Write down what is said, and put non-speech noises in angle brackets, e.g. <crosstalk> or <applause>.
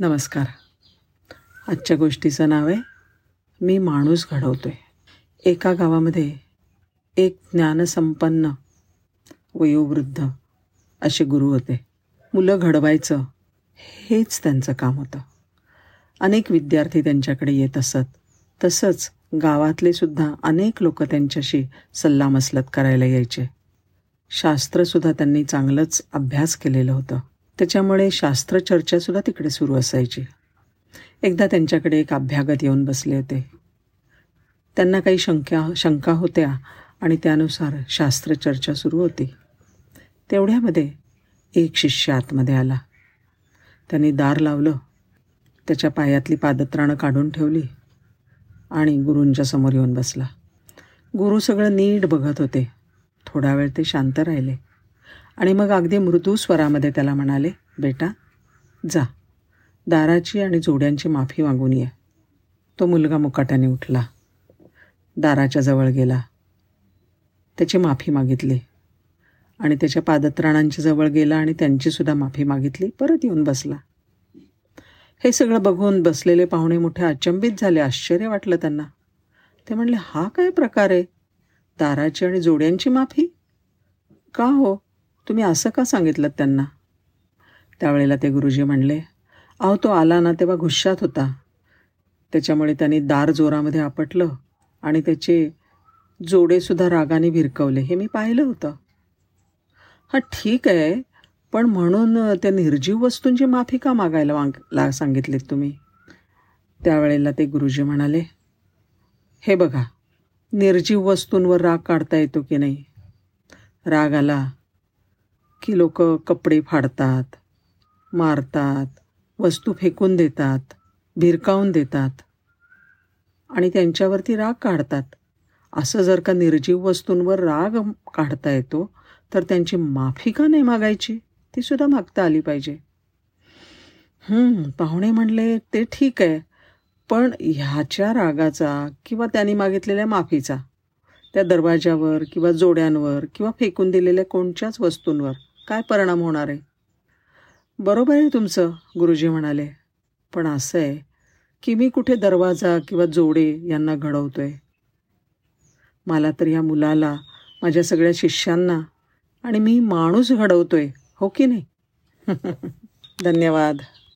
नमस्कार. आजच्या गोष्टीचं नाव आहे मी माणूस घडवतो आहे एका गावामध्ये एक ज्ञानसंपन्न वयोवृद्ध असे गुरु होते. मुलं घडवायचं हेच त्यांचं काम होतं. अनेक विद्यार्थी त्यांच्याकडे येत असत. तसंच गावातले सुद्धा अनेक लोक त्यांच्याशी सल्लामसलत करायला यायचे. शास्त्रसुद्धा त्यांनी चांगलंच अभ्यास केलेलं होतं. त्याच्यामुळे शास्त्रचर्चासुद्धा तिकडे सुरू असायची. एकदा त्यांच्याकडे एक अभ्यागत येऊन बसले होते. त्यांना काही शंका शंका होत्या आणि त्यानुसार शास्त्रचर्चा सुरू होती. तेवढ्यामध्ये एक शिष्य आतमध्ये आला. त्यांनी दार लावलं. त्याच्या पायातली पादत्राणं काढून ठेवली आणि गुरूंच्या समोर येऊन बसला. गुरु सगळं नीट बघत होते. थोडा वेळ ते शांत राहिले. आणि मग अगदी मृदू स्वरामध्ये त्याला म्हणाले बेटा जा. दाराची आणि जोड्यांची माफी मागून ये. तो मुलगा मुकाट्याने उठला. दाराच्या जवळ गेला. त्याची माफी मागितली. आणि त्याच्या पादत्राणांच्या जवळ गेला आणि त्यांचीसुद्धा माफी मागितली. परत येऊन बसला. हे सगळं बघून बसलेले पाहुणे मोठे अचंबित झाले. आश्चर्य वाटलं त्यांना. ते म्हणले हा काय प्रकार आहे? दाराची आणि जोड्यांची माफी? का हो? तुम्ही असं का सांगितलं त्यांना? त्यावेळेला ते गुरुजी म्हणले अहो तो आला ना तेव्हा घुश्शात होता. त्याच्यामुळे त्यांनी दार जोरामध्ये आपटलं आणि त्याचे जोडेसुद्धा रागाने भिरकवले. हे मी पाहिलं होतं. हां ठीक आहे. पण म्हणून त्या निर्जीव वस्तूंची माफी का मागायला वांग ला सांगितलीत तुम्ही? त्यावेळेला ते गुरुजी म्हणाले हे बघा निर्जीव वस्तूंवर राग काढता येतो की नाही? राग आला की लोक कपडे फाडतात मारतात वस्तू फेकून देतात भिरकावून देतात आणि त्यांच्यावरती राग काढतात. असं जर का निर्जीव वस्तूंवर राग काढता येतो तर त्यांची माफी का नाही मागायची? ती सुद्धा मागता आली पाहिजे. पाहुणे म्हणले ते ठीक आहे पण ह्याच्या रागाचा किंवा त्यांनी मागितलेल्या माफीचा त्या दरवाजावर किंवा जोड्यांवर किंवा फेकून दिलेल्या कोणत्याच वस्तूंवर काय परिणाम होणार आहे? बरोबर आहे तुमचं गुरुजी म्हणाले. पण असं आहे की मी कुठे दरवाजा किंवा जोडे यांना घडवतोय. मला तर या मुलाला माझ्या सगळ्या शिष्यांना आणि मी माणूस घडवतोय हो की नाही? <laughs> धन्यवाद.